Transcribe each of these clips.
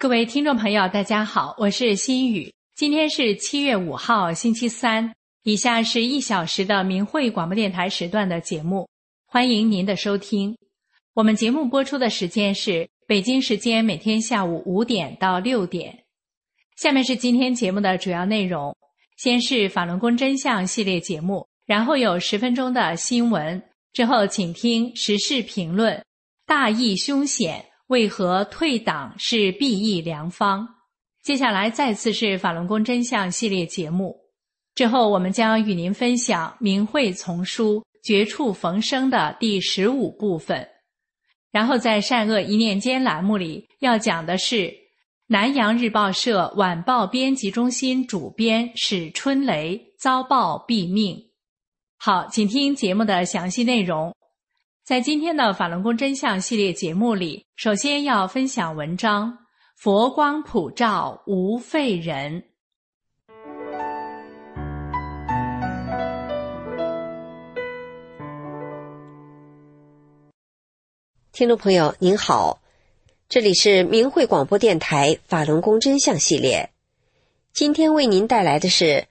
各位听众朋友，大家好，我是心雨。今天是七月五号，星期三。以下是一小时的明慧广播电台时段的节目，欢迎您的收听。我们节目播出的时间是北京时间每天下午五点到六点。下面是今天节目的主要内容：先是法轮功真相系列节目，然后有十分钟的新闻，之后请听时事评论。大义凶险。为何退党是避疫良方？接下来再次是法轮功真相系列节目，之后我们将与您分享《明慧丛书》绝处逢生的第十五部分。然后在善恶一念间栏目里要讲的是南阳日报社晚报编辑中心主编史春雷遭报毙命。好，请听节目的详细内容。在今天的法轮功真相系列节目里，首先要分享文章《佛光普照无废人》。听众朋友您好，这里是明慧广播电台法轮功真相系列，今天为您带来的是《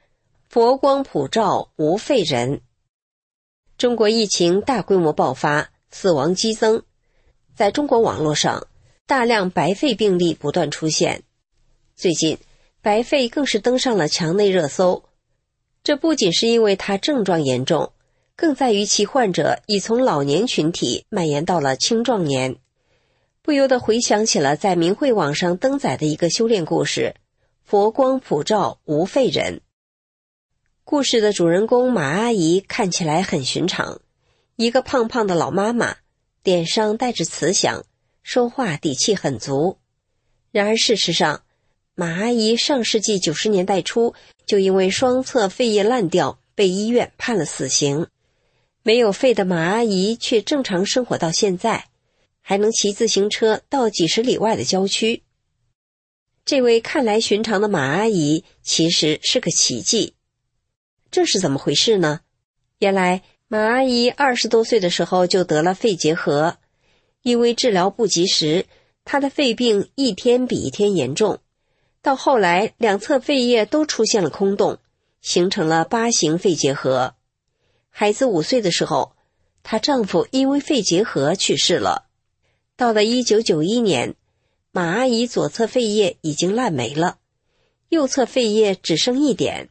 佛光普照无废人》。中国疫情大规模爆发，死亡激增，在中国网络上，大量白肺病例不断出现。最近，白肺更是登上了墙内热搜。这不仅是因为它症状严重，更在于其患者已从老年群体蔓延到了青壮年。不由得回想起了在明慧网上登载的一个修炼故事：“佛光普照无废人。”故事的主人公马阿姨看起来很寻常，一个胖胖的老妈妈，脸上带着慈祥，说话底气很足。然而事实上，马阿姨上世纪九十年代初就因为双侧肺叶烂掉被医院判了死刑。没有肺的马阿姨却正常生活到现在，还能骑自行车到几十里外的郊区。这位看来寻常的马阿姨其实是个奇迹。这是怎么回事呢？原来马阿姨二十多岁的时候就得了肺结核，因为治疗不及时，她的肺病一天比一天严重，到后来两侧肺叶都出现了空洞，形成了八型肺结核。孩子五岁的时候，她丈夫因为肺结核去世了。到了一九九一年，马阿姨左侧肺叶已经烂没了，右侧肺叶只剩一点。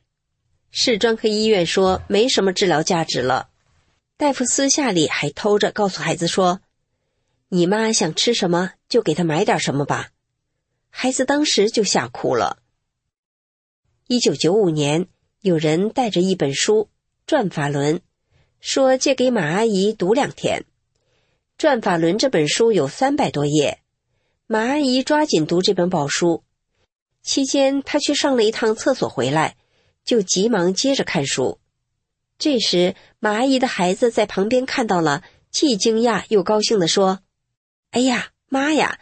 市专科医院说没什么治疗价值了，大夫私下里还偷着告诉孩子说：“你妈想吃什么就给她买点什么吧。”孩子当时就吓哭了。一九九五年，有人带着一本书《转法轮》，说借给马阿姨读两天。《转法轮》这本书有三百多页，马阿姨抓紧读这本宝书。期间，她去上了一趟厕所，回来。就急忙接着看书，这时马阿姨的孩子在旁边看到了，既惊讶又高兴地说：“哎呀，妈呀，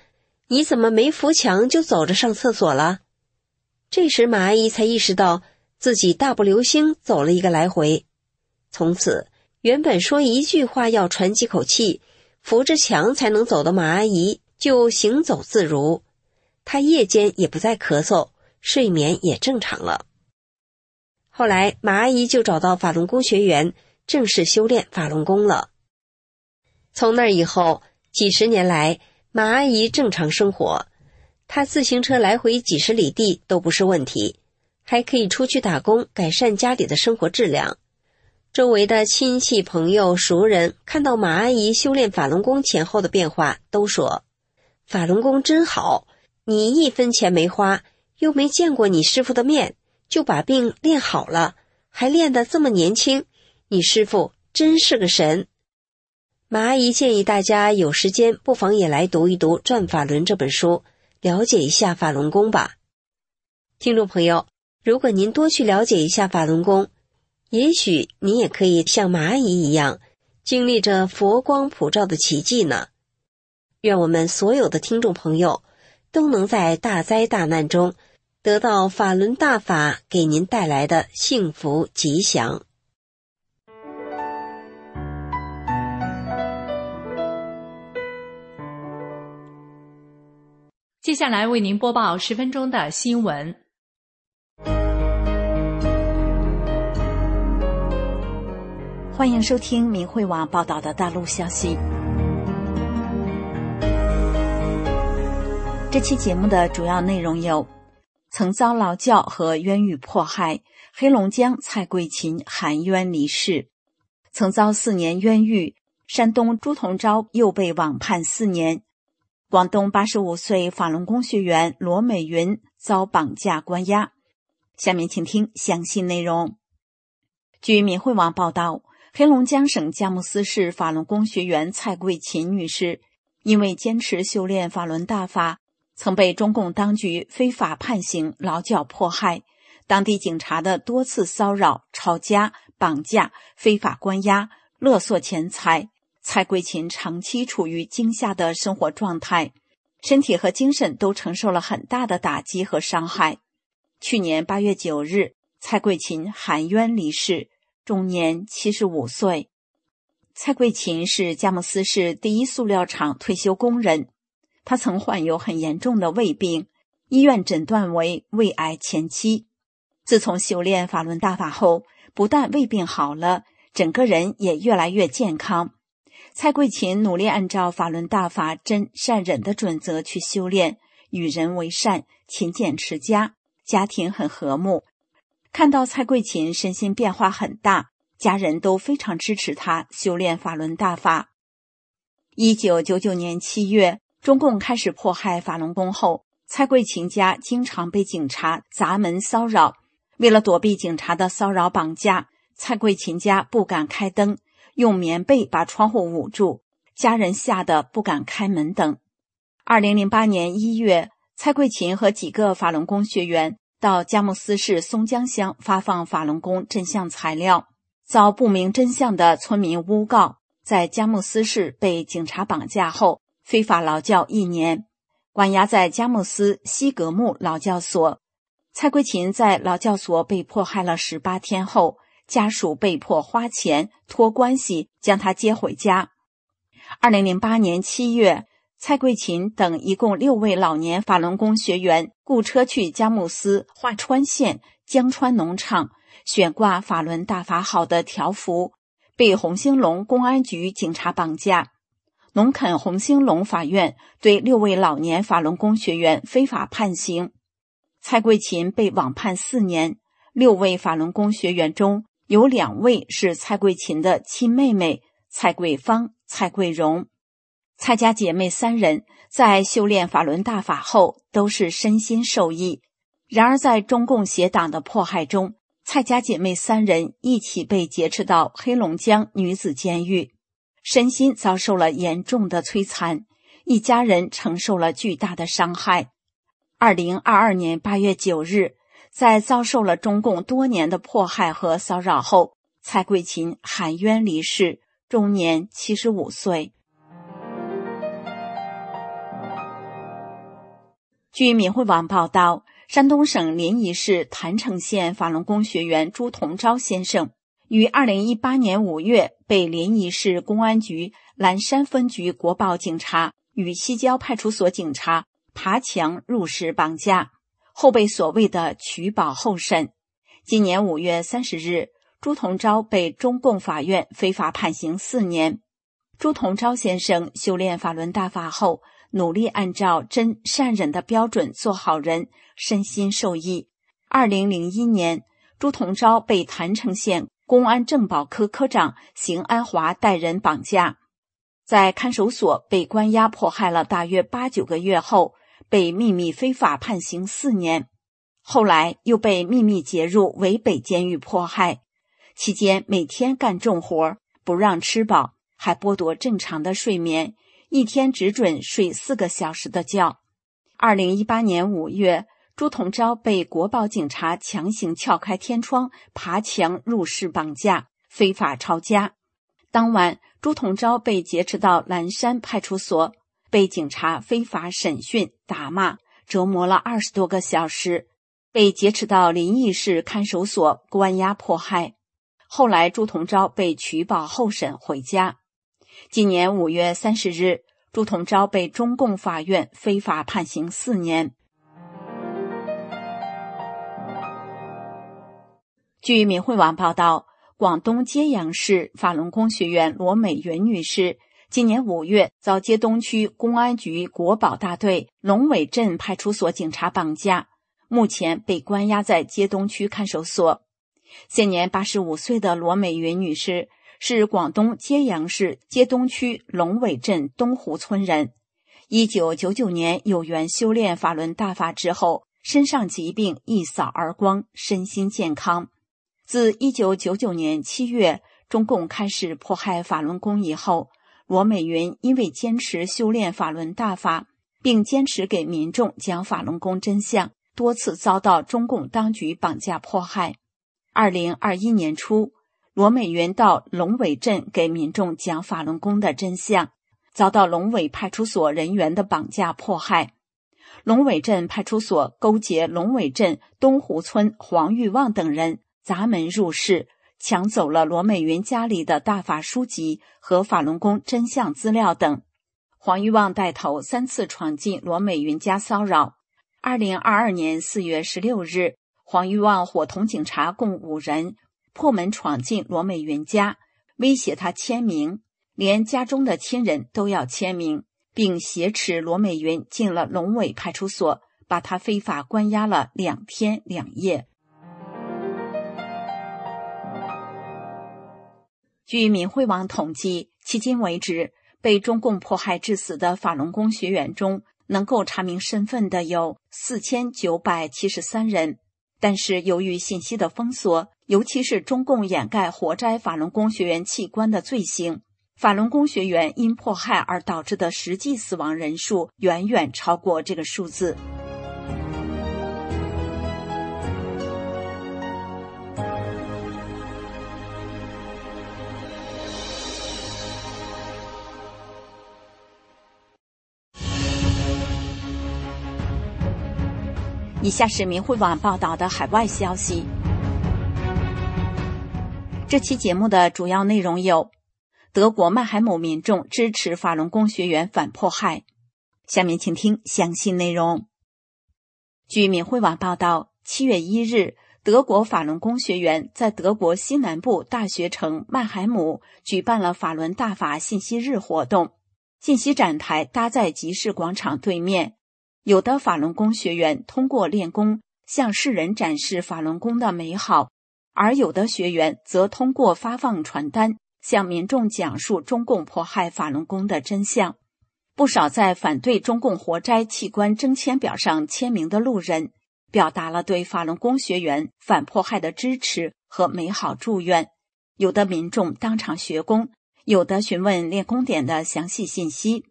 你怎么没扶墙就走着上厕所了？”这时马阿姨才意识到自己大步流星走了一个来回，从此原本说一句话要喘几口气，扶着墙才能走的马阿姨就行走自如，她夜间也不再咳嗽，睡眠也正常了。后来，马阿姨就找到法轮功学员，正式修炼法轮功了。从那以后，几十年来，马阿姨正常生活，她自行车来回几十里地都不是问题，还可以出去打工，改善家里的生活质量。周围的亲戚、朋友、熟人看到马阿姨修炼法轮功前后的变化，都说：“法轮功真好，你一分钱没花，又没见过你师傅的面，就把病练好了，还练得这么年轻，你师傅真是个神。”马阿姨建议大家有时间不妨也来读一读《转法轮》这本书，了解一下法轮功吧。听众朋友，如果您多去了解一下法轮功，也许你也可以像马阿姨一样，经历着佛光普照的奇迹呢。愿我们所有的听众朋友都能在大灾大难中得到法轮大法给您带来的幸福吉祥。接下来为您播报十分钟的新闻。欢迎收听明慧网报道的大陆消息。这期节目的主要内容有：曾遭劳教和冤狱迫害，黑龙江蔡桂琴含冤离世；曾遭四年冤狱，山东朱同昭又被网判四年；广东八十五岁法轮功学员罗美云遭绑架关押。下面请听详细内容。据民慧网报道。黑龙江省佳木斯市法轮功学员蔡桂琴女士，因为坚持修炼法轮大法，曾被中共当局非法判刑、劳教迫害，当地警察的多次骚扰、抄家、绑架、非法关押、勒索钱财。蔡桂琴长期处于惊吓的生活状态，身体和精神都承受了很大的打击和伤害。去年八月九日，蔡桂琴含冤离世。终年七十五岁，蔡桂琴是佳木斯市第一塑料厂退休工人。他曾患有很严重的胃病，医院诊断为胃癌前期。自从修炼法轮大法后，不但胃病好了，整个人也越来越健康。蔡桂琴努力按照法轮大法真善忍的准则去修炼，与人为善，勤俭持家，家庭很和睦。看到蔡桂琴身心变化很大，家人都非常支持她修炼法轮大法。一九九九年七月，中共开始迫害法轮功后，蔡桂琴家经常被警察砸门骚扰。为了躲避警察的骚扰绑架，蔡桂琴家不敢开灯，用棉被把窗户捂住，家人吓得不敢开门等。二零零八年一月，蔡桂琴和几个法轮功学员。到佳木斯市松江乡发放法轮功真相材料，遭不明真相的村民诬告，在佳木斯市被警察绑架后，非法劳教一年，关押在佳木斯西格木劳教所。蔡桂琴在劳教所被迫害了十八天后，家属被迫花钱托关系将他接回家。二零零八年七月。蔡桂琴等一共六位老年法轮功学员雇车去佳木斯桦川县江川农场悬挂“法轮大法好”的条幅，被红星龙公安局警察绑架。农垦红星龙法院对六位老年法轮功学员非法判刑，蔡桂琴被网判四年。六位法轮功学员中有两位是蔡桂琴的亲妹妹蔡桂芳、蔡桂荣。蔡家姐妹三人在修炼法轮大法后，都是身心受益。然而，在中共邪党的迫害中，蔡家姐妹三人一起被劫持到黑龙江女子监狱，身心遭受了严重的摧残，一家人承受了巨大的伤害。二零二二年八月九日，在遭受了中共多年的迫害和骚扰后，蔡桂琴含冤离世，终年七十五岁。据闽会网报道，山东省临沂市郯城县法轮功学员朱同昭先生于二零一八年五月被临沂市公安局兰山分局国保警察与西郊派出所警察爬墙入室绑架，后被所谓的取保候审。今年五月三十日，朱同昭被中共法院非法判刑四年。朱同昭先生修炼法轮大法后。努力按照真善忍的标准做好人，身心受益。二零零一年，朱同昭被郯城县公安政保科科长邢安华带人绑架，在看守所被关押迫害了大约八九个月后，被秘密非法判刑四年。后来又被秘密劫入伪北监狱迫害，期间每天干重活，不让吃饱，还剥夺正常的睡眠，一天只准睡四个小时的觉。二零一八年五月，朱同昭被国保警察强行撬开天窗，爬墙入室绑架，非法抄家。当晚，朱同昭被劫持到蓝山派出所，被警察非法审讯、打骂、折磨了二十多个小时。被劫持到临沂市看守所关押迫害，后来朱同昭被取保候审回家。今年五月三十日，朱同昭被中共法院非法判刑四年。据民汇网报道，广东揭阳市法轮功学员罗美云女士今年五月遭揭东区公安局国保大队龙尾镇派出所警察绑架。目前被关押在揭东区看守所。现年八十五岁的罗美云女士是广东揭阳市揭东区龙尾镇东湖村人。一九九九年有缘修炼法轮大法之后，身上疾病一扫而光，身心健康。自一九九九年七月中共开始迫害法轮功以后，罗美云因为坚持修炼法轮大法，并坚持给民众讲法轮功真相。多次遭到中共当局绑架迫害。二零二一年初，罗美云到龙尾镇给民众讲法轮功的真相，遭到龙尾派出所人员的绑架迫害。龙尾镇派出所勾结龙尾镇东湖村黄玉旺等人，砸门入室，抢走了罗美云家里的大法书籍和法轮功真相资料等。黄玉旺带头三次闯进罗美云家骚扰。二零二二年四月十六日，黄玉旺伙同警察共五人破门闯进罗美云家，威胁她签名，连家中的亲人都要签名，并挟持罗美云进了龙尾派出所，把她非法关押了两天两夜。据民汇网统计，迄今为止，被中共迫害致死的法轮功学员中。能够查明身份的有四千九百七十三人，但是由于信息的封锁，尤其是中共掩盖活摘法轮功学员器官的罪行，法轮功学员因迫害而导致的实际死亡人数远远超过这个数字。以下是明汇网报道的海外消息。这期节目的主要内容有：德国曼海姆民众支持法轮功学员反迫害。下面请听详细内容。据明汇网报道，七月一日，德国法轮功学员在德国西南部大学城曼海姆举办了法轮大法信息日活动，信息展台搭在集市广场对面。有的法轮功学员通过练功向世人展示法轮功的美好，而有的学员则通过发放传单向民众讲述中共迫害法轮功的真相。不少在反对中共活摘器官征签表上签名的路人，表达了对法轮功学员反迫害的支持和美好祝愿。有的民众当场学功，有的询问练功点的详细信息。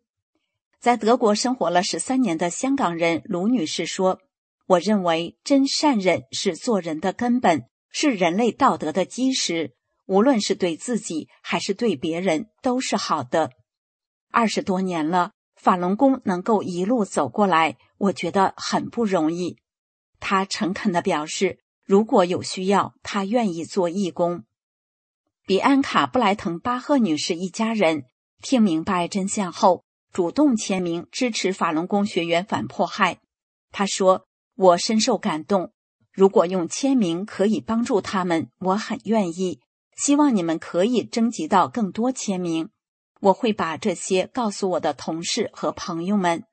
在德国生活了十三年的香港人卢女士说：“我认为真善忍是做人的根本，是人类道德的基石。无论是对自己还是对别人，都是好的。二十多年了，法轮功能够一路走过来，我觉得很不容易。”她诚恳的表示：“如果有需要，她愿意做义工。”比安卡布莱滕巴赫女士一家人听明白真相后。主动签名支持法轮功学员反迫害。他说：“我深受感动。如果用签名可以帮助他们，我很愿意。希望你们可以征集到更多签名。我会把这些告诉我的同事和朋友们。”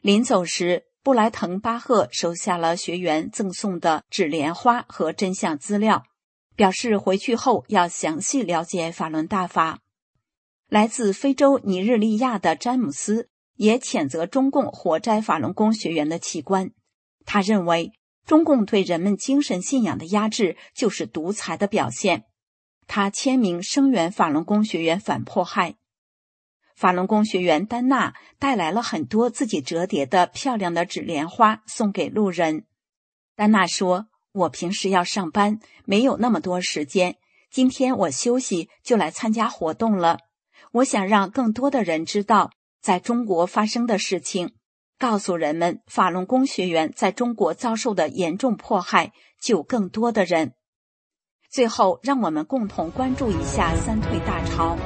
临走时，布莱滕巴赫收下了学员赠送的纸莲花和真相资料，表示回去后要详细了解法轮大法。来自非洲尼日利亚的詹姆斯也谴责中共活摘法轮功学员的器官，他认为中共对人们精神信仰的压制就是独裁的表现。他签名声援法轮功学员反迫害。法轮功学员丹娜带来了很多自己折叠的漂亮的纸莲花送给路人。丹娜说：“我平时要上班，没有那么多时间。今天我休息，就来参加活动了。我想让更多的人知道在中国发生的事情，告诉人们法轮功学员在中国遭受的严重迫害，救更多的人。”最后，让我们共同关注一下三退大潮。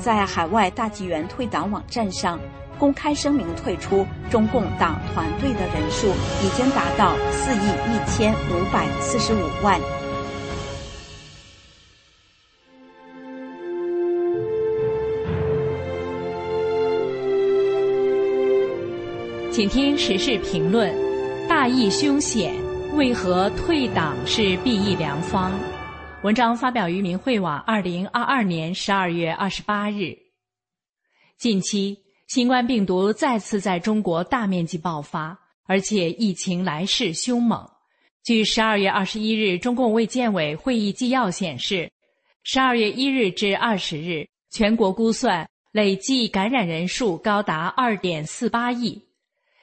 在海外大纪元退党网站上公开声明退出中共党团队的人数已经达到四亿一千五百四十五万。请听时事评论：大义凶险，为何退党是裨益良方？文章发表于明慧网，二零二二年十二月二十八日。近期，新冠病毒再次在中国大面积爆发，而且疫情来势凶猛。据十二月二十一日中共卫健委会议纪要显示，十二月一日至二十日，全国估算累计感染人数高达二点四八亿。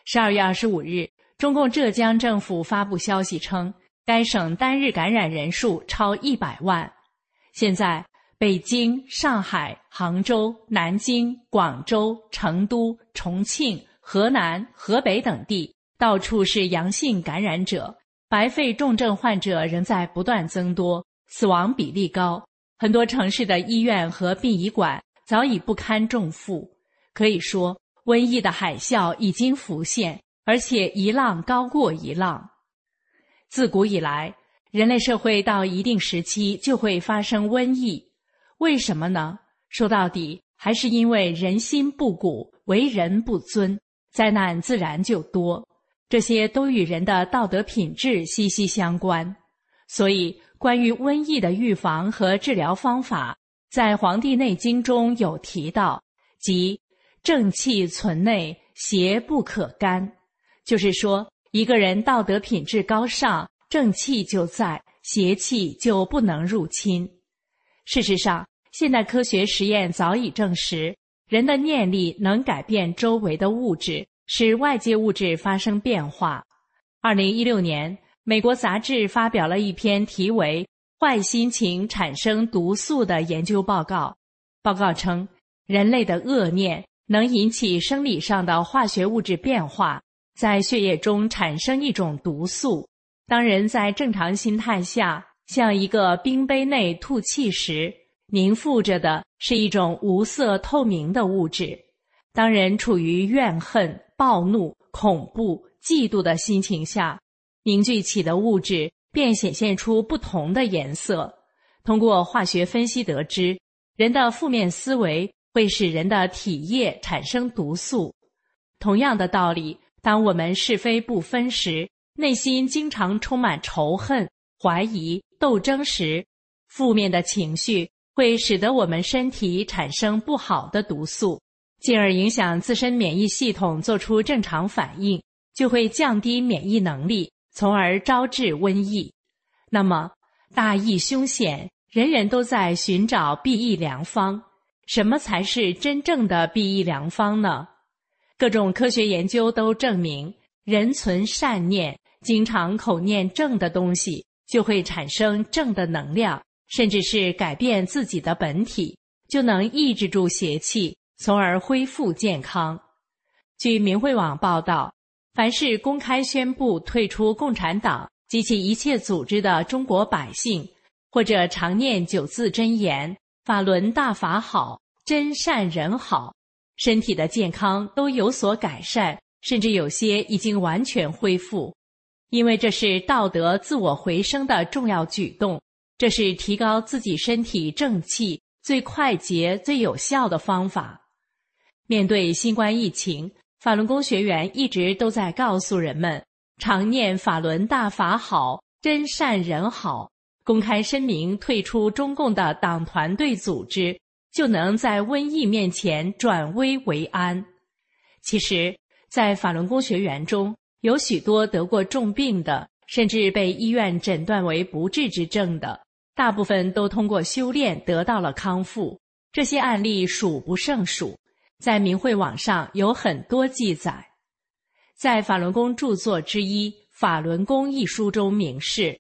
十二月二十五日，中共浙江政府发布消息称。该省单日感染人数超一百万。现在，北京、上海、杭州、南京、广州、成都、重庆、河南、河北等地到处是阳性感染者，白肺重症患者仍在不断增多，死亡比例高。很多城市的医院和殡仪馆早已不堪重负。可以说，瘟疫的海啸已经浮现，而且一浪高过一浪。自古以来，人类社会到一定时期就会发生瘟疫，为什么呢？说到底，还是因为人心不古，为人不尊，灾难自然就多。这些都与人的道德品质息息相关。所以，关于瘟疫的预防和治疗方法，在《黄帝内经》中有提到，即正气存内，邪不可干。就是说。一个人道德品质高尚，正气就在，邪气就不能入侵。事实上，现代科学实验早已证实，人的念力能改变周围的物质，使外界物质发生变化。二零一六年，美国杂志发表了一篇题为《坏心情产生毒素》的研究报告。报告称，人类的恶念能引起生理上的化学物质变化。在血液中产生一种毒素。当人在正常心态下向一个冰杯内吐气时，凝附着的是一种无色透明的物质。当人处于怨恨、暴怒、恐怖、嫉妒的心情下，凝聚起的物质便显现出不同的颜色。通过化学分析得知，人的负面思维会使人的体液产生毒素。同样的道理。当我们是非不分时，内心经常充满仇恨、怀疑、斗争时，负面的情绪会使得我们身体产生不好的毒素，进而影响自身免疫系统做出正常反应，就会降低免疫能力，从而招致瘟疫。那么，大疫凶险，人人都在寻找避疫良方，什么才是真正的避疫良方呢？各种科学研究都证明，人存善念，经常口念正的东西，就会产生正的能量，甚至是改变自己的本体，就能抑制住邪气，从而恢复健康。据明慧网报道，凡是公开宣布退出共产党及其一切组织的中国百姓，或者常念九字真言“法轮大法好，真善人好”。身体的健康都有所改善，甚至有些已经完全恢复，因为这是道德自我回升的重要举动，这是提高自己身体正气最快捷、最有效的方法。面对新冠疫情，法轮功学员一直都在告诉人们，常念法轮大法好，真善人好，公开声明退出中共的党团队组织，就能在瘟疫面前转危为安。其实，在法轮功学员中有许多得过重病的，甚至被医院诊断为不治之症的，大部分都通过修炼得到了康复。这些案例数不胜数，在明慧网上有很多记载。在法轮功著作之一《法轮功》一书中明示，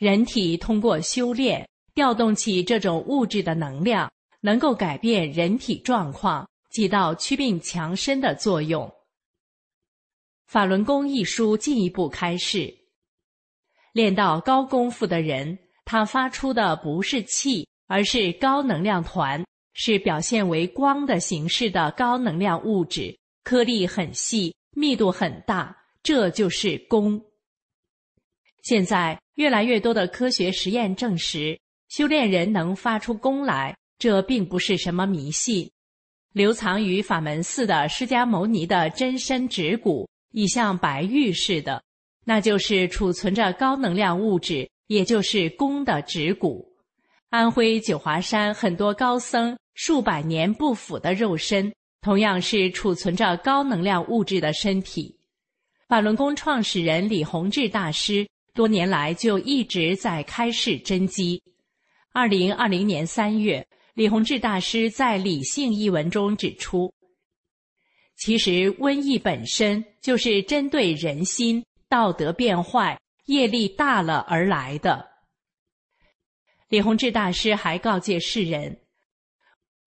人体通过修炼，调动起这种物质的能量，能够改变人体状况。起到祛病强身的作用。《法轮功》一书进一步开示：练到高功夫的人，他发出的不是气，而是高能量团，是表现为光的形式的高能量物质，颗粒很细，密度很大，这就是功。现在越来越多的科学实验证实，修炼人能发出功来，这并不是什么迷信。留藏于法门寺的释迦牟尼的真身指骨，已像白玉似的，那就是储存着高能量物质，也就是功的指骨。安徽九华山很多高僧数百年不腐的肉身，同样是储存着高能量物质的身体。法轮功创始人李洪志大师多年来就一直在开示真机。二零二零年三月。李洪志大师在《理性》一文中指出，其实瘟疫本身就是针对人心道德变坏、业力大了而来的。李洪志大师还告诫世人，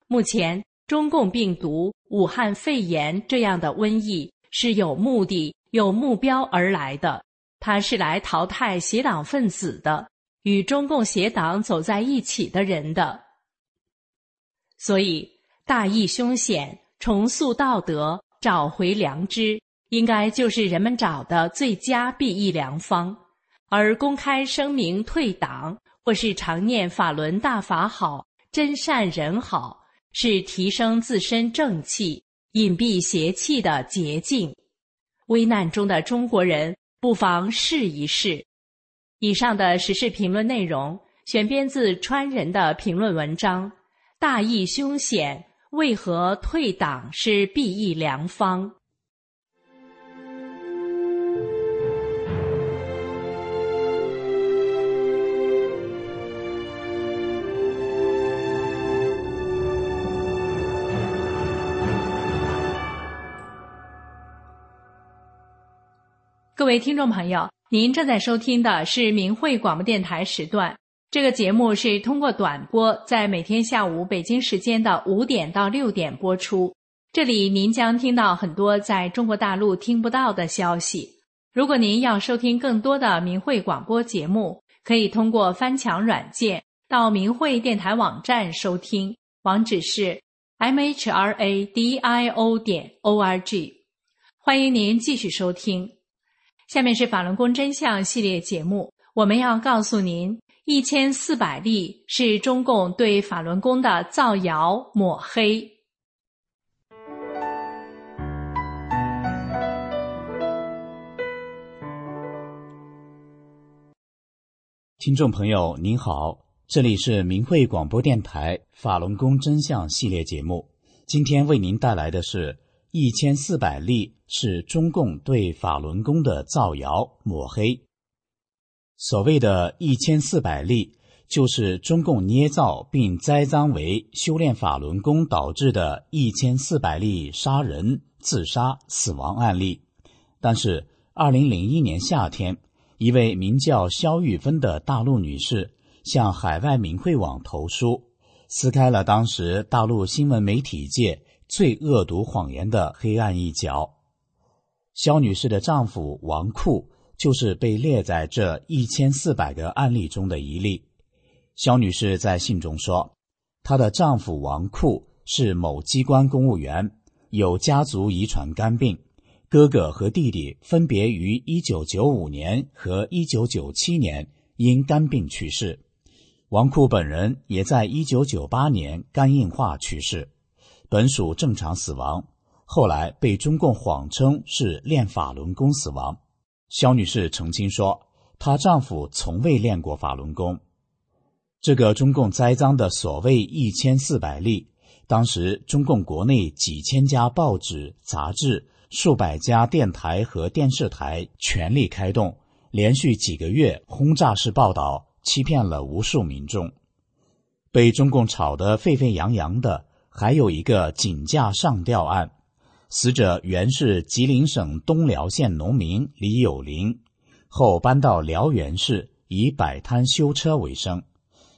目前中共病毒、武汉肺炎这样的瘟疫是有目的、有目标而来的，他是来淘汰邪党分子的，与中共邪党走在一起的人的。所以，大义凶险，重塑道德，找回良知，应该就是人们找的最佳避疫良方。而公开声明退党，或是常念法轮大法好，真善人好，是提升自身正气、隐蔽邪气的捷径。危难中的中国人，不妨试一试。以上的时事评论内容选编自川人的评论文章。大义凶险，为何退党是避疫良方？各位听众朋友，您正在收听的是明慧广播电台时段。这个节目是通过短波，在每天下午北京时间的五点到六点播出。这里您将听到很多在中国大陆听不到的消息。如果您要收听更多的明慧广播节目，可以通过翻墙软件到明慧电台网站收听，网址是 m h r a d i o 点 o r g。欢迎您继续收听。下面是法轮功真相系列节目，我们要告诉您。一千四百例是中共对法轮功的造谣抹黑。听众朋友您好，这里是明慧广播电台法轮功真相系列节目。今天为您带来的是一千四百例是中共对法轮功的造谣抹黑。所谓的一千四百例，就是中共捏造并栽赃为修炼法轮功导致的一千四百例杀人、自杀、死亡案例。但是，二零零一年夏天，一位名叫肖玉芬的大陆女士向海外明慧网投书，撕开了当时大陆新闻媒体界最恶毒谎言的黑暗一角。肖女士的丈夫王库。就是被列在这一千四百个案例中的一例。肖女士在信中说，她的丈夫王库是某机关公务员，有家族遗传肝病，哥哥和弟弟分别于一九九五年和一九九七年因肝病去世，王库本人也在一九九八年肝硬化去世，本属正常死亡。后来被中共谎称是练法轮功死亡。肖女士澄清说，她丈夫从未练过法轮功。这个中共栽赃的所谓一千四百例，当时中共国内几千家报纸、杂志、数百家电台和电视台全力开动，连续几个月轰炸式报道，欺骗了无数民众。被中共炒得沸沸扬扬的，还有一个井架上吊案。死者原是吉林省东辽县农民李有林，后搬到辽源市，以摆摊修车为生。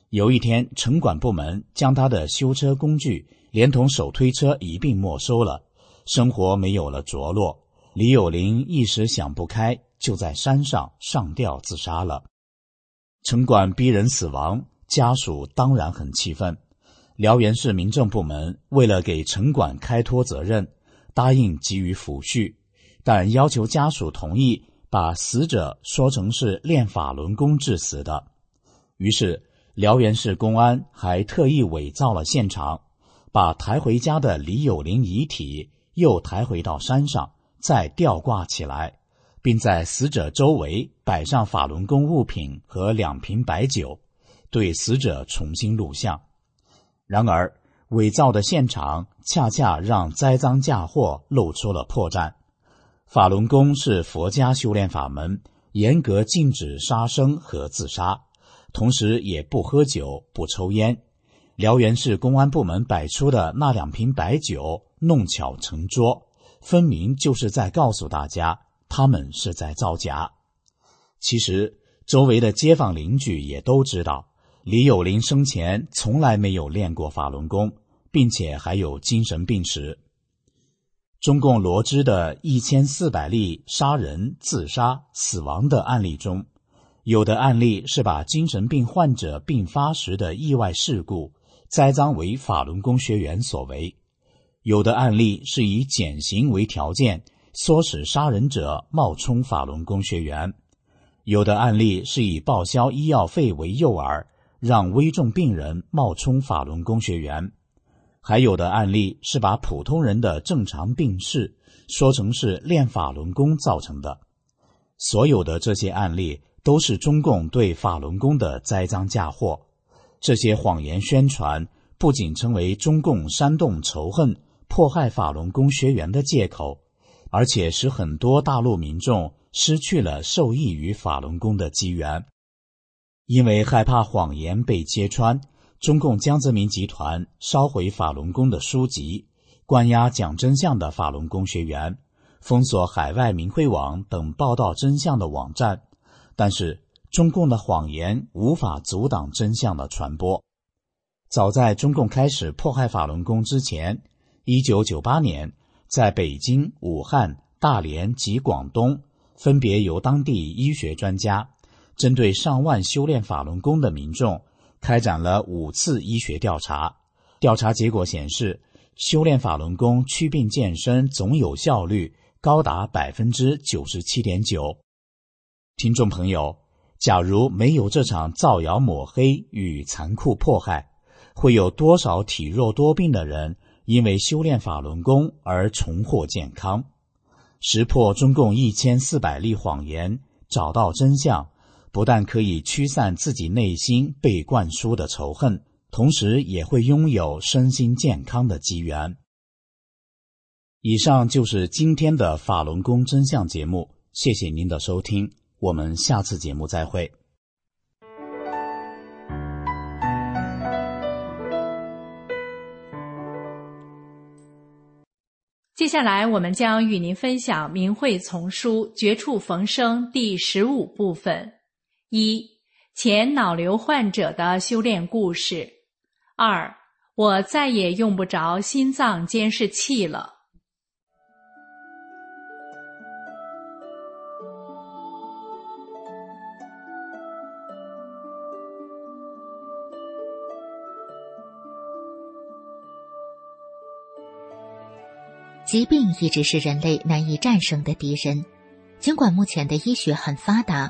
有一天，城管部门将他的修车工具连同手推车一并没收了，生活没有了着落。李有林一时想不开，就在山上上吊自杀了。城管逼人死亡。家属当然很气愤，辽源市民政部门为了给城管开脱责任，答应给予抚恤，但要求家属同意把死者说成是练法轮功致死的。于是，辽源市公安还特意伪造了现场，把抬回家的李有林遗体又抬回到山上，再吊挂起来，并在死者周围摆上法轮功物品和两瓶白酒。对死者重新录像，然而伪造的现场恰恰让栽赃嫁祸露出了破绽。法轮功是佛家修炼法门，严格禁止杀生和自杀，同时也不喝酒、不抽烟。辽源市公安部门摆出的那两瓶白酒弄巧成拙，分明就是在告诉大家他们是在造假。其实，周围的街坊邻居也都知道。李有林生前从来没有练过法轮功，并且还有精神病史。中共罗织的一千四百例杀人、自杀、死亡的案例中，有的案例是把精神病患者病发时的意外事故栽赃为法轮功学员所为；有的案例是以减刑为条件，唆使杀人者冒充法轮功学员；有的案例是以报销医药费为诱饵。让危重病人冒充法轮功学员，还有的案例是把普通人的正常病逝说成是练法轮功造成的。所有的这些案例都是中共对法轮功的栽赃嫁祸。这些谎言宣传不仅成为中共煽动仇恨、迫害法轮功学员的借口，而且使很多大陆民众失去了受益于法轮功的机缘。因为害怕谎言被揭穿，中共江泽民集团烧毁法轮功的书籍，关押讲真相的法轮功学员，封锁海外明慧网等报道真相的网站。但是，中共的谎言无法阻挡真相的传播。早在中共开始迫害法轮功之前，一九九八年，在北京、武汉、大连及广东，分别由当地医学专家。针对上万修炼法轮功的民众，开展了五次医学调查。调查结果显示，修炼法轮功祛病健身总有效率高达百分之九十七点九。听众朋友，假如没有这场造谣抹黑与残酷迫害，会有多少体弱多病的人因为修炼法轮功而重获健康？识破中共一千四百例谎言，找到真相。不但可以驱散自己内心被灌输的仇恨，同时也会拥有身心健康的机缘。以上就是今天的法轮功真相节目，谢谢您的收听，我们下次节目再会。接下来，我们将与您分享《明慧丛书》绝处逢生第十五部分。一前脑瘤患者的修炼故事。二，我再也用不着心脏监视器了。疾病一直是人类难以战胜的敌人，尽管目前的医学很发达。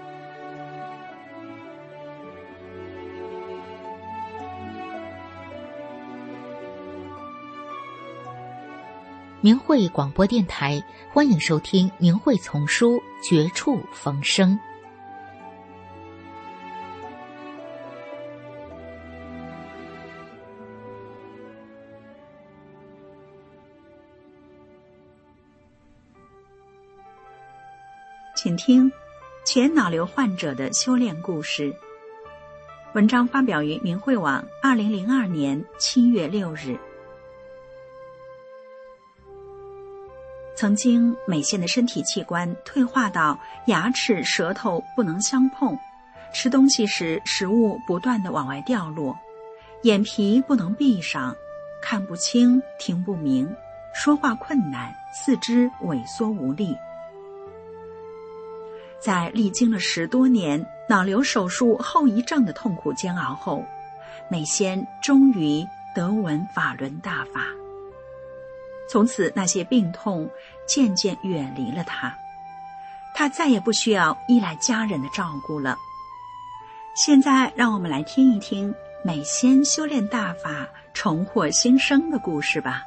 明慧广播电台，欢迎收听《明慧丛书》《绝处逢生》。请听前脑瘤患者的修炼故事。文章发表于明慧网，二零零二年七月六日。曾经，美仙的身体器官退化到牙齿、舌头不能相碰，吃东西时食物不断的往外掉落，眼皮不能闭上，看不清、听不明，说话困难，四肢萎缩无力。在历经了十多年脑瘤手术后遗症的痛苦煎熬后，美仙终于得闻法轮大法。从此，那些病痛渐渐远离了他，他再也不需要依赖家人的照顾了。现在，让我们来听一听美仙修炼大法、重获新生的故事吧。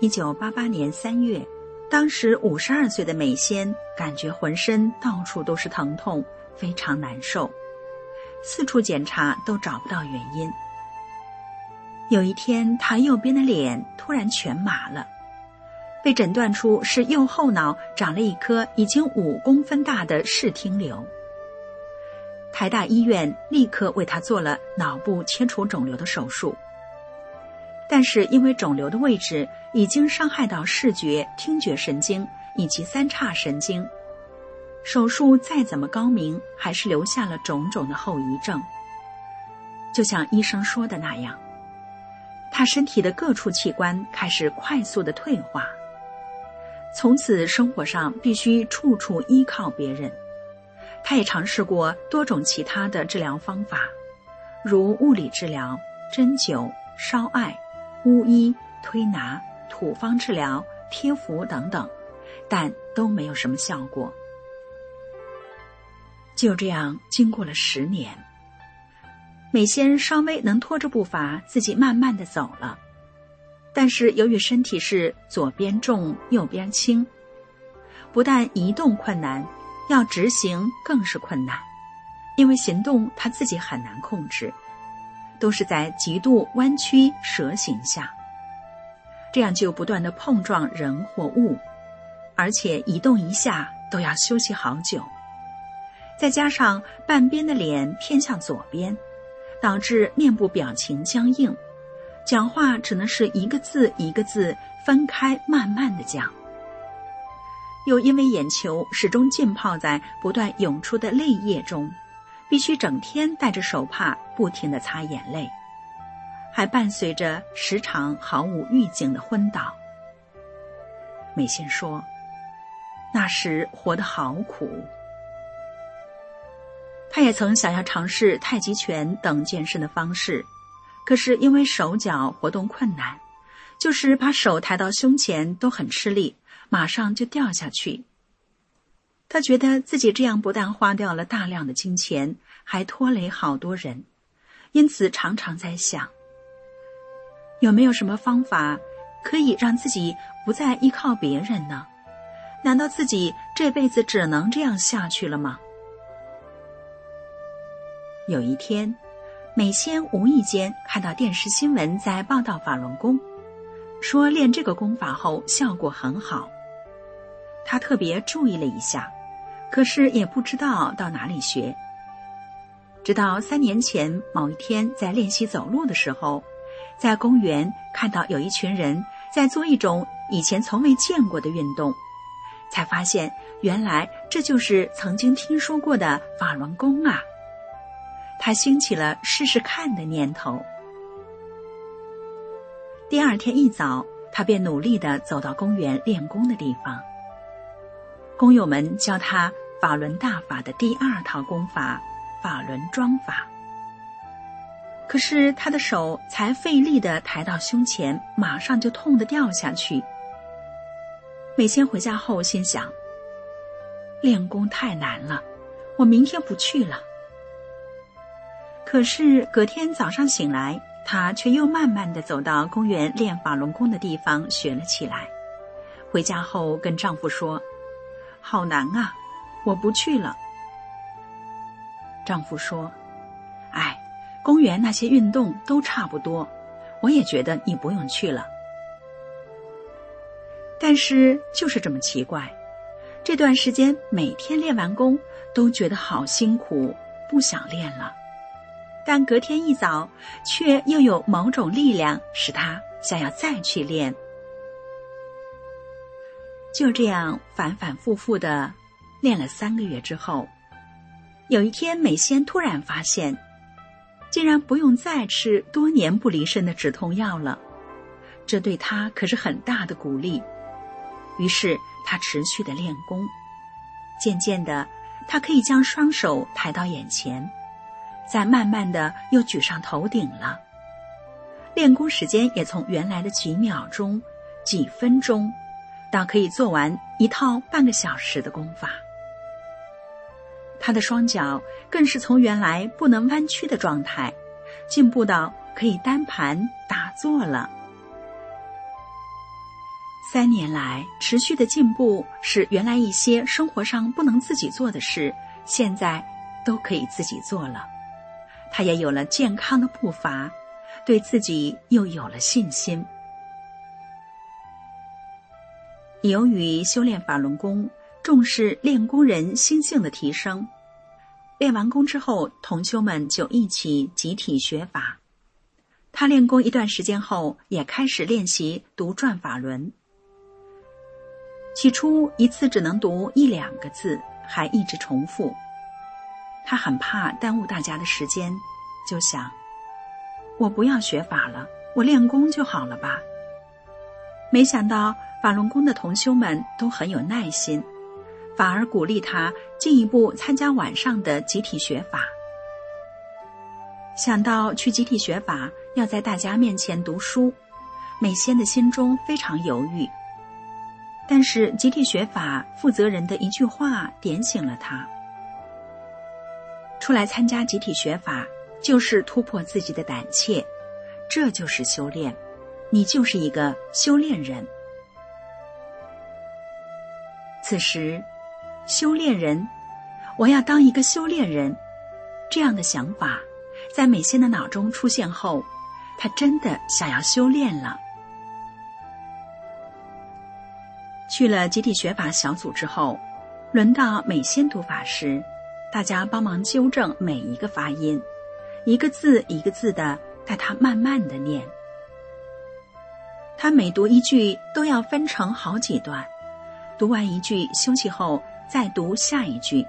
一九八八年三月，当时五十二岁的美仙感觉浑身到处都是疼痛，非常难受，四处检查都找不到原因。有一天，他右边的脸突然全麻了，被诊断出是右后脑长了一颗已经五公分大的视听瘤。台大医院立刻为他做了脑部切除肿瘤的手术，但是因为肿瘤的位置已经伤害到视觉、听觉神经以及三叉神经，手术再怎么高明，还是留下了种种的后遗症。就像医生说的那样。他身体的各处器官开始快速的退化，从此生活上必须处处依靠别人。他也尝试过多种其他的治疗方法，如物理治疗、针灸、烧艾、巫医、推拿、土方治疗、贴符等等，但都没有什么效果。就这样，经过了十年。美仙稍微能拖着步伐，自己慢慢的走了。但是由于身体是左边重右边轻，不但移动困难，要直行更是困难。因为行动他自己很难控制，都是在极度弯曲蛇形下，这样就不断的碰撞人或物，而且移动一下都要休息好久。再加上半边的脸偏向左边。导致面部表情僵硬，讲话只能是一个字一个字分开慢慢的讲。又因为眼球始终浸泡在不断涌出的泪液中，必须整天带着手帕不停的擦眼泪，还伴随着时常毫无预警的昏倒。美心说：“那时活得好苦。”他也曾想要尝试太极拳等健身的方式，可是因为手脚活动困难，就是把手抬到胸前都很吃力，马上就掉下去。他觉得自己这样不但花掉了大量的金钱，还拖累好多人，因此常常在想，有没有什么方法可以让自己不再依靠别人呢？难道自己这辈子只能这样下去了吗？有一天，美仙无意间看到电视新闻在报道法轮功，说练这个功法后效果很好。他特别注意了一下，可是也不知道到哪里学。直到三年前某一天在练习走路的时候，在公园看到有一群人在做一种以前从未见过的运动，才发现原来这就是曾经听说过的法轮功啊。他兴起了试试看的念头。第二天一早，他便努力的走到公园练功的地方，工友们教他法轮大法的第二套功法——法轮桩法。可是他的手才费力的抬到胸前，马上就痛得掉下去。美仙回家后心想：练功太难了，我明天不去了。可是隔天早上醒来，他却又慢慢的走到公园练法轮功的地方学了起来。回家后跟丈夫说：“好难啊，我不去了。”丈夫说：“哎。”公园那些运动都差不多，我也觉得你不用去了。但是就是这么奇怪，这段时间每天练完功都觉得好辛苦，不想练了。但隔天一早，却又有某种力量使他想要再去练。就这样反反复复的练了三个月之后，有一天美仙突然发现。竟然不用再吃多年不离身的止痛药了，这对他可是很大的鼓励。于是他持续的练功，渐渐的，他可以将双手抬到眼前，再慢慢的又举上头顶了。练功时间也从原来的几秒钟、几分钟，到可以做完一套半个小时的功法。他的双脚更是从原来不能弯曲的状态，进步到可以单盘打坐了。三年来持续的进步，使原来一些生活上不能自己做的事，现在都可以自己做了。他也有了健康的步伐，对自己又有了信心。由于修炼法轮功，重视练功人心性的提升。练完功之后，同修们就一起集体学法。他练功一段时间后，也开始练习读转法轮。起初一次只能读一两个字，还一直重复。他很怕耽误大家的时间，就想：我不要学法了，我练功就好了吧。没想到法轮功的同修们都很有耐心。反而鼓励他进一步参加晚上的集体学法。想到去集体学法要在大家面前读书，美仙的心中非常犹豫。但是集体学法负责人的一句话点醒了他：出来参加集体学法，就是突破自己的胆怯，这就是修炼，你就是一个修炼人。此时。修炼人，我要当一个修炼人，这样的想法在美仙的脑中出现后，他真的想要修炼了。去了集体学法小组之后，轮到美仙读法时，大家帮忙纠正每一个发音，一个字一个字的带他慢慢的念。他每读一句都要分成好几段，读完一句休息后。再读下一句，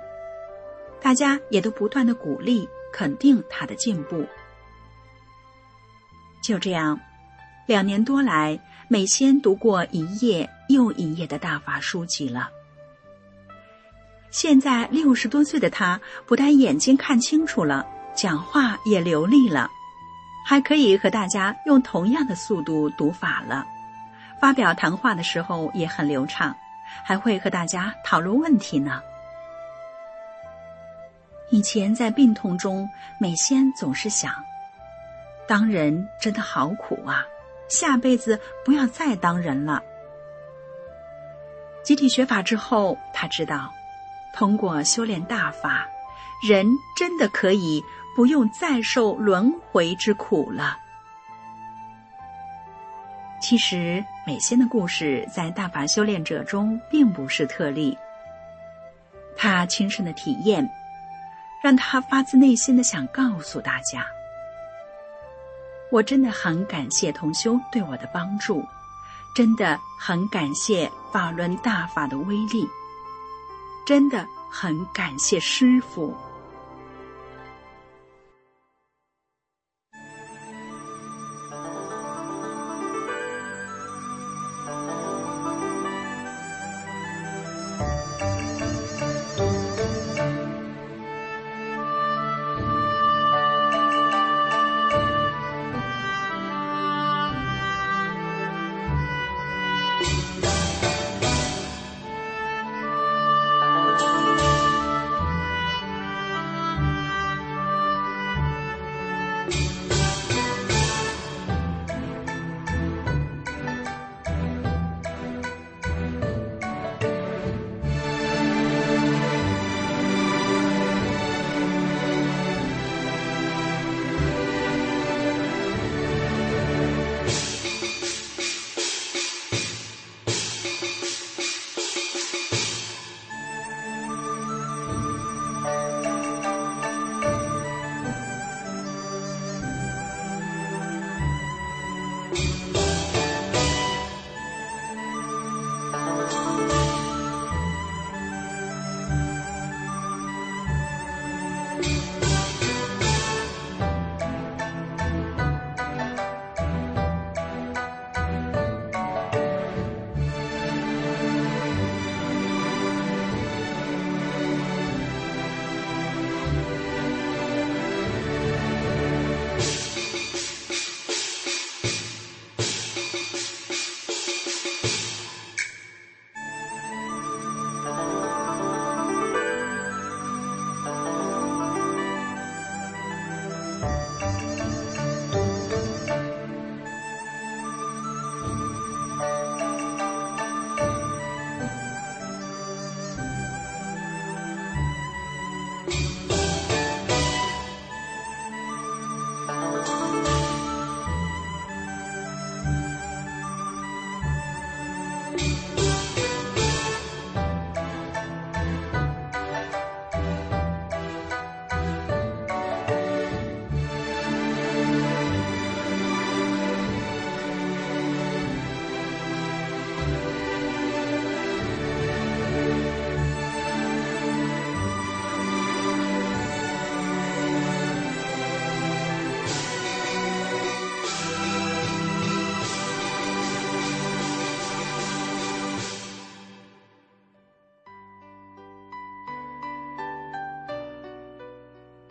大家也都不断的鼓励、肯定他的进步。就这样，两年多来，美仙读过一页又一页的大法书籍了。现在六十多岁的他，不但眼睛看清楚了，讲话也流利了，还可以和大家用同样的速度读法了。发表谈话的时候也很流畅。还会和大家讨论问题呢。以前在病痛中，美仙总是想：当人真的好苦啊，下辈子不要再当人了。集体学法之后，他知道，通过修炼大法，人真的可以不用再受轮回之苦了。其实，美仙的故事在大法修炼者中并不是特例。他亲身的体验，让他发自内心的想告诉大家：我真的很感谢同修对我的帮助，真的很感谢法轮大法的威力，真的很感谢师傅。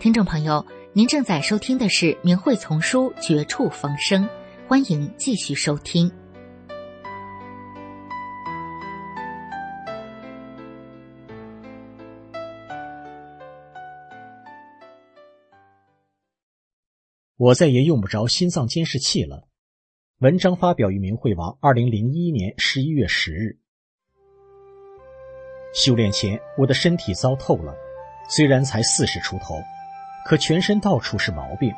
听众朋友，您正在收听的是《明慧丛书》《绝处逢生》，欢迎继续收听。我再也用不着心脏监视器了。文章发表于明慧网，二零零一年十一月十日。修炼前，我的身体糟透了，虽然才四十出头，可全身到处是毛病。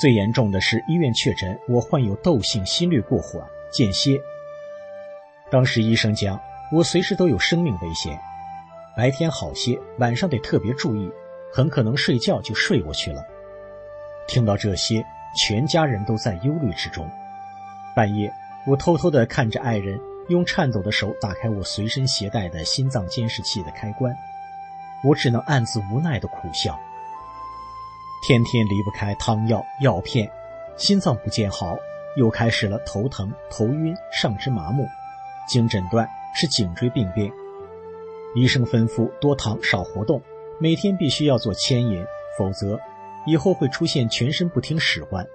最严重的是医院确诊我患有窦性心律过缓、间歇。当时医生讲我随时都有生命危险，白天好些，晚上得特别注意，很可能睡觉就睡过去了。听到这些，全家人都在忧虑之中。半夜，我偷偷地看着爱人用颤抖的手打开我随身携带的心脏监视器的开关，我只能暗自无奈地苦笑。天天离不开汤药药片，心脏不见好，又开始了头疼、头晕、上肢麻木。经诊断是颈椎病变，医生吩咐多躺少活动，每天必须要做牵引，否则。以后会出现全身不听使唤。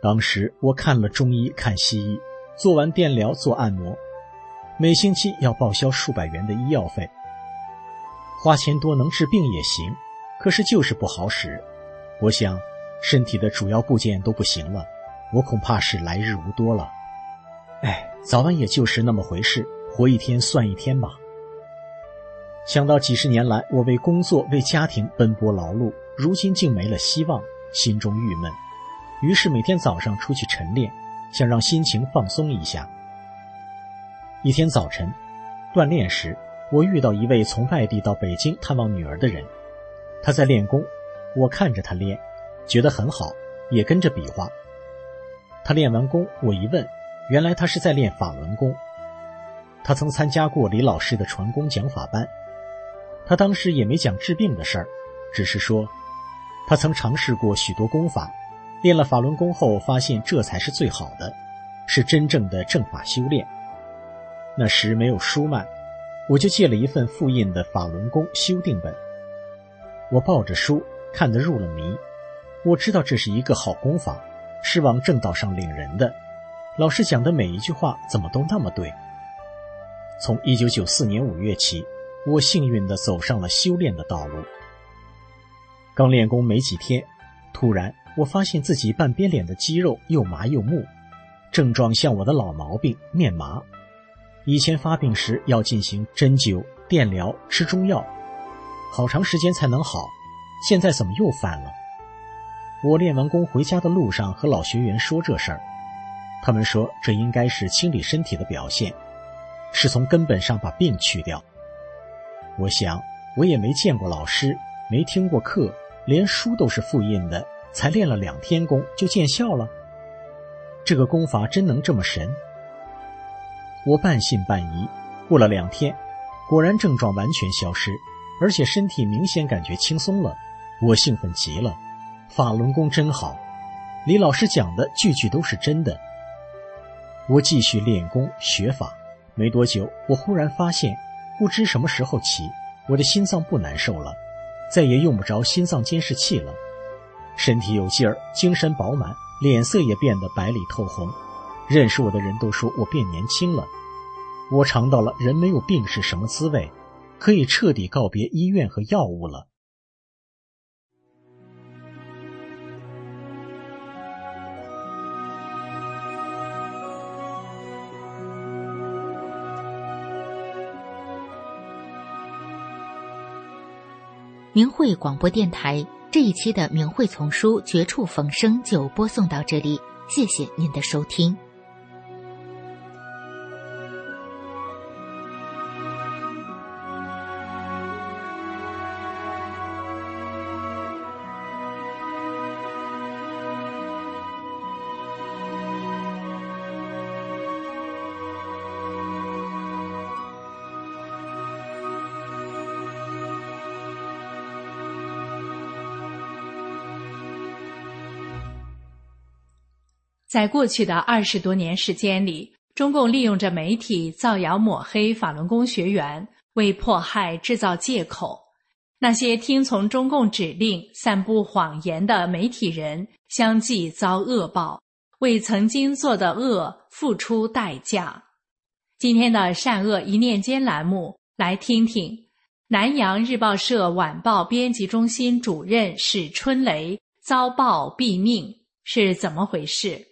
当时我看了中医，看西医，做完电疗，做按摩，每星期要报销数百元的医药费。花钱多能治病也行，可是就是不好使。我想，身体的主要部件都不行了，我恐怕是来日无多了。哎，早晚也就是那么回事，活一天算一天吧。想到几十年来我为工作、为家庭奔波劳碌。如今竟没了希望，心中郁闷，于是每天早上出去晨练，想让心情放松一下。一天早晨，锻炼时，我遇到一位从外地到北京探望女儿的人，他在练功，我看着他练，觉得很好，也跟着比划。他练完功，我一问，原来他是在练法轮功。他曾参加过李老师的传功讲法班，他当时也没讲治病的事儿，只是说。他曾尝试过许多功法，练了法轮功后，发现这才是最好的，是真正的正法修炼。那时没有书卖，我就借了一份复印的法轮功修订本。我抱着书看得入了迷。我知道这是一个好功法，是往正道上领人的。老师讲的每一句话怎么都那么对。从一九九四年五月起，我幸运地走上了修炼的道路。刚练功没几天，突然我发现自己半边脸的肌肉又麻又木，症状像我的老毛病面麻。以前发病时要进行针灸、电疗、吃中药，好长时间才能好，现在怎么又犯了？我练完功回家的路上和老学员说这事儿，他们说这应该是清理身体的表现，是从根本上把病去掉。我想我也没见过老师，没听过课。连书都是复印的，才练了两天功就见效了。这个功法真能这么神？我半信半疑。过了两天，果然症状完全消失，而且身体明显感觉轻松了。我兴奋极了，法轮功真好，李老师讲的句句都是真的。我继续练功学法，没多久，我忽然发现，不知什么时候起，我的心脏不难受了。再也用不着心脏监视器了，身体有劲儿，精神饱满，脸色也变得白里透红。认识我的人都说我变年轻了。我尝到了人没有病是什么滋味，可以彻底告别医院和药物了。明慧广播电台这一期的《明慧丛书》《绝处逢生》就播送到这里，谢谢您的收听。在过去的二十多年时间里，中共利用着媒体造谣抹黑法轮功学员，为迫害制造借口。那些听从中共指令、散布谎言的媒体人，相继遭恶报，为曾经做的恶付出代价。今天的善恶一念间栏目，来听听南阳日报社晚报编辑中心主任史春雷遭报毙命是怎么回事。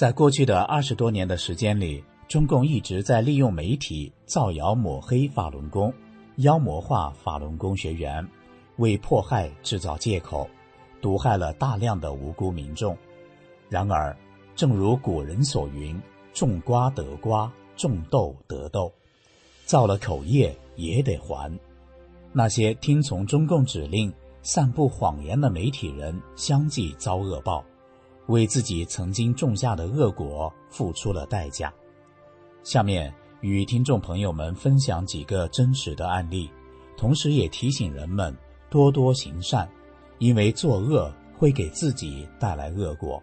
在过去的二十多年的时间里，中共一直在利用媒体造谣抹黑法轮功，妖魔化法轮功学员。为迫害制造借口，毒害了大量的无辜民众。然而，正如古人所云：“种瓜得瓜，种豆得豆，造了口业也得还。”那些听从中共指令、散布谎言的媒体人相继遭恶报，为自己曾经种下的恶果付出了代价。下面与听众朋友们分享几个真实的案例，同时也提醒人们。多多行善，因为作恶会给自己带来恶果。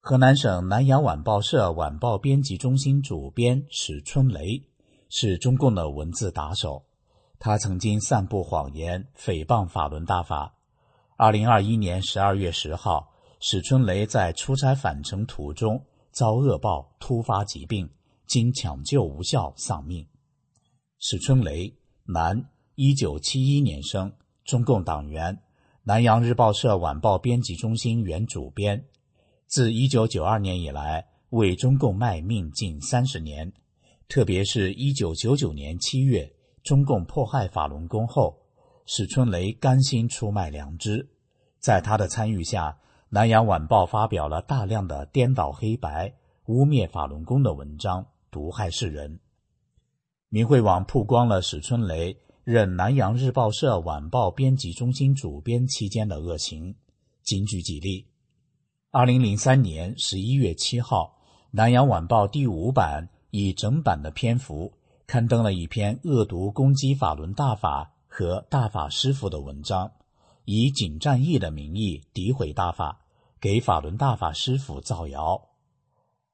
河南省南阳晚报社晚报编辑中心主编史春雷是中共的文字打手，他曾经散布谎言，诽谤法轮大法。二零二一年十二月十号，史春雷在出差返程途中遭恶报突发疾病。经抢救无效丧命。史春雷，男，一九七一年生，中共党员，南阳日报社晚报编辑中心原主编。自一九九二年以来，为中共卖命近三十年。特别是一九九九年七月，中共迫害法轮功后，史春雷甘心出卖良知。在他的参与下，南阳晚报发表了大量的颠倒黑白、污蔑法轮功的文章。毒害世人。明慧网曝光了史春雷任南阳日报社晚报编辑中心主编期间的恶行，仅举几例。二零零三年十一月七号，南阳晚报第五版以整版的篇幅刊登了一篇恶毒攻击法轮大法和大法师傅的文章，以仅战役的名义诋毁大法，给法轮大法师傅造谣。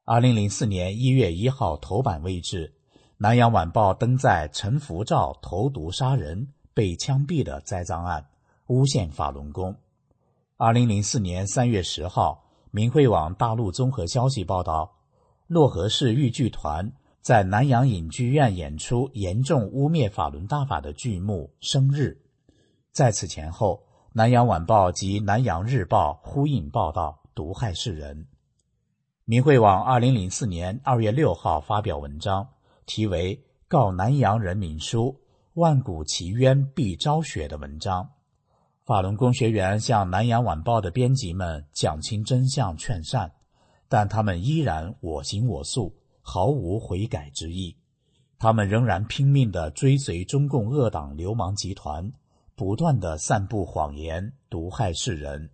二零零四年一月一号头版位置，《南阳晚报》登载陈福照投毒杀人被枪毙的栽赃案，诬陷法轮功。二零零四年三月十号，明慧网大陆综合消息报道，漯河市豫剧团在南阳影剧院演出严重污蔑法轮大法的剧目《生日》。在此前后，《南阳晚报》及《南阳日报》呼应报道，毒害世人。明慧网二零零四年二月六号发表文章，题为《告南阳人民书：万古奇冤必昭雪》的文章。法轮功学员向南阳晚报的编辑们讲清真相、劝善，但他们依然我行我素，毫无悔改之意。他们仍然拼命地追随中共恶党流氓集团，不断地散布谎言，毒害世人。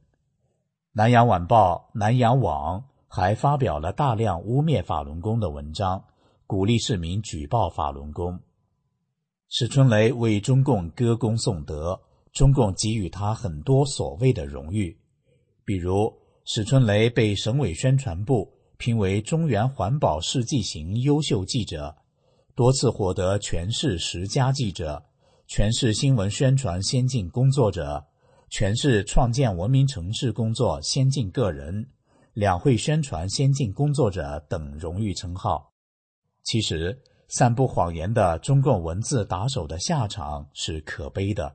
南阳晚报、南阳网。还发表了大量污蔑法轮功的文章，鼓励市民举报法轮功。史春雷为中共歌功颂德，中共给予他很多所谓的荣誉，比如史春雷被省委宣传部评为中原环保世纪型优秀记者，多次获得全市十佳记者、全市新闻宣传先进工作者、全市创建文明城市工作先进个人。两会宣传先进工作者等荣誉称号。其实，散布谎言的中共文字打手的下场是可悲的，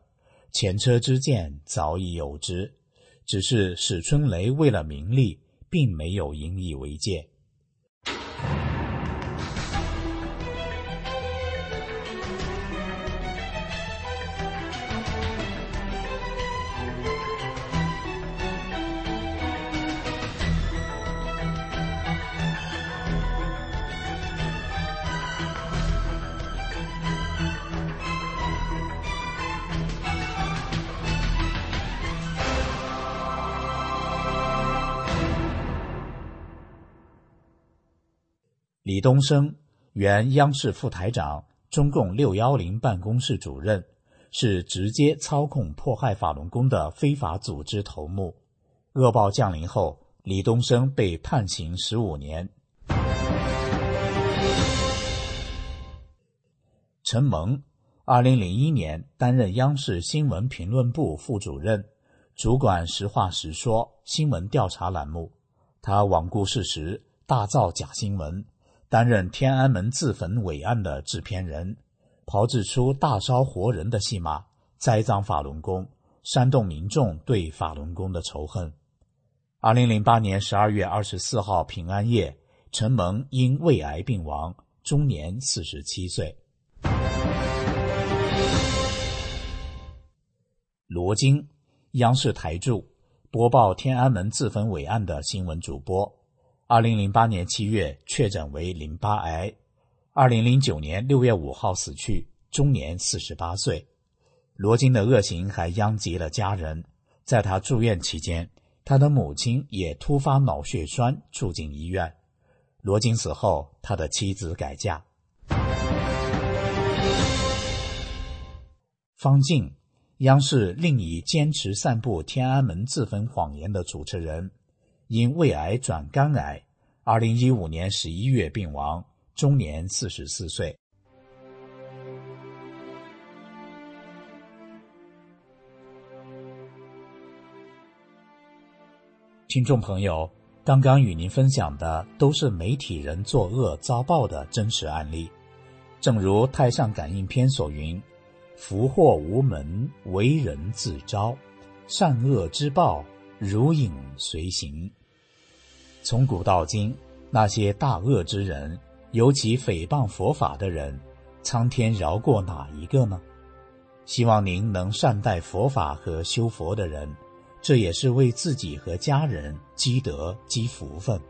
前车之鉴早已有之。只是史春雷为了名利，并没有引以为戒。李东生，原央视副台长、中共六幺零办公室主任，是直接操控迫害法轮功的非法组织头目。恶报降临后，李东生被判刑十五年。陈蒙，二零零一年担任央视新闻评论部副主任，主管“实话实说”新闻调查栏目。他罔顾事实，大造假新闻，担任天安门自焚伟案的制片人，炮制出大烧活人的戏码，栽赃法轮功，煽动民众对法轮功的仇恨。二零零八年十二月二十四号平安夜，陈蒙因胃癌病亡，终年四十七岁。罗京，央视台柱，播报天安门自焚伟案的新闻主播。二零零八年七月确诊为淋巴癌，二零零九年六月五号死去，终年四十八岁。罗京的恶行还殃及了家人。在他住院期间，他的母亲也突发脑血栓住进医院。罗京死后，他的妻子改嫁。方静。央视另一坚持散布天安门自焚谎言的主持人，因胃癌转肝癌，二零一五年十一月病亡，终年四十四岁。听众朋友，刚刚与您分享的都是媒体人作恶遭报的真实案例，正如《太上感应篇》所云。福祸无门，为人自招；善恶之报，如影随形。从古到今，那些大恶之人，尤其诽谤佛法的人，苍天饶过哪一个呢？希望您能善待佛法和修佛的人，这也是为自己和家人积德积福分。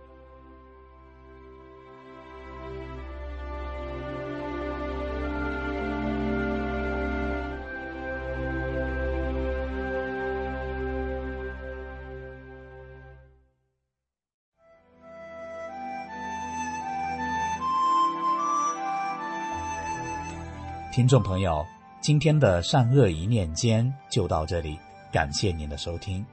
听众朋友，今天的善恶一念间就到这里，感谢您的收听。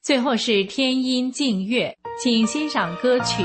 最后是天音静月，请欣赏歌曲。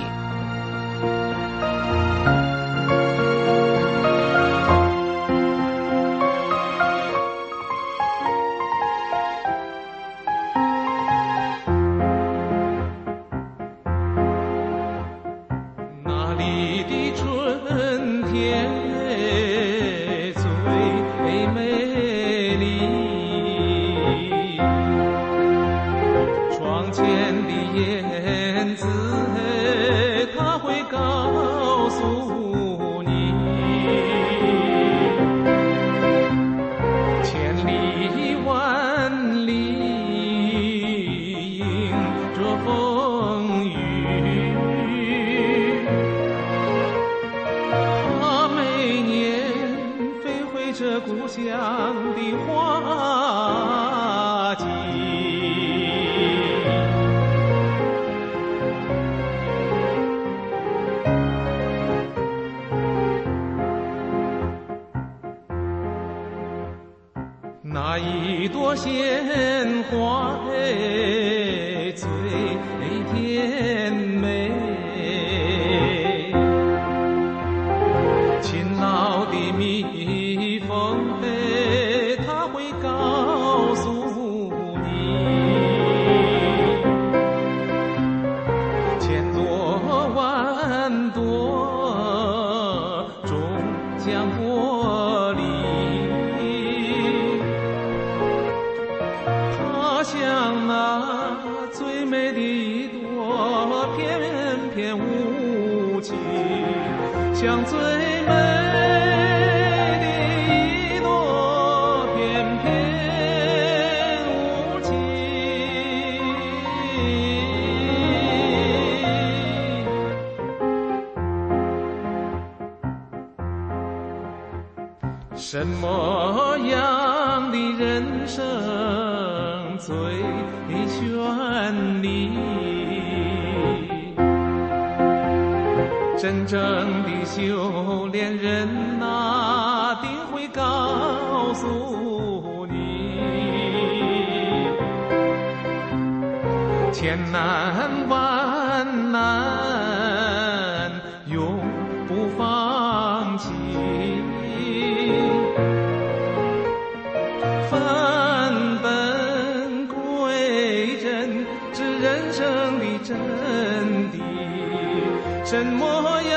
什么样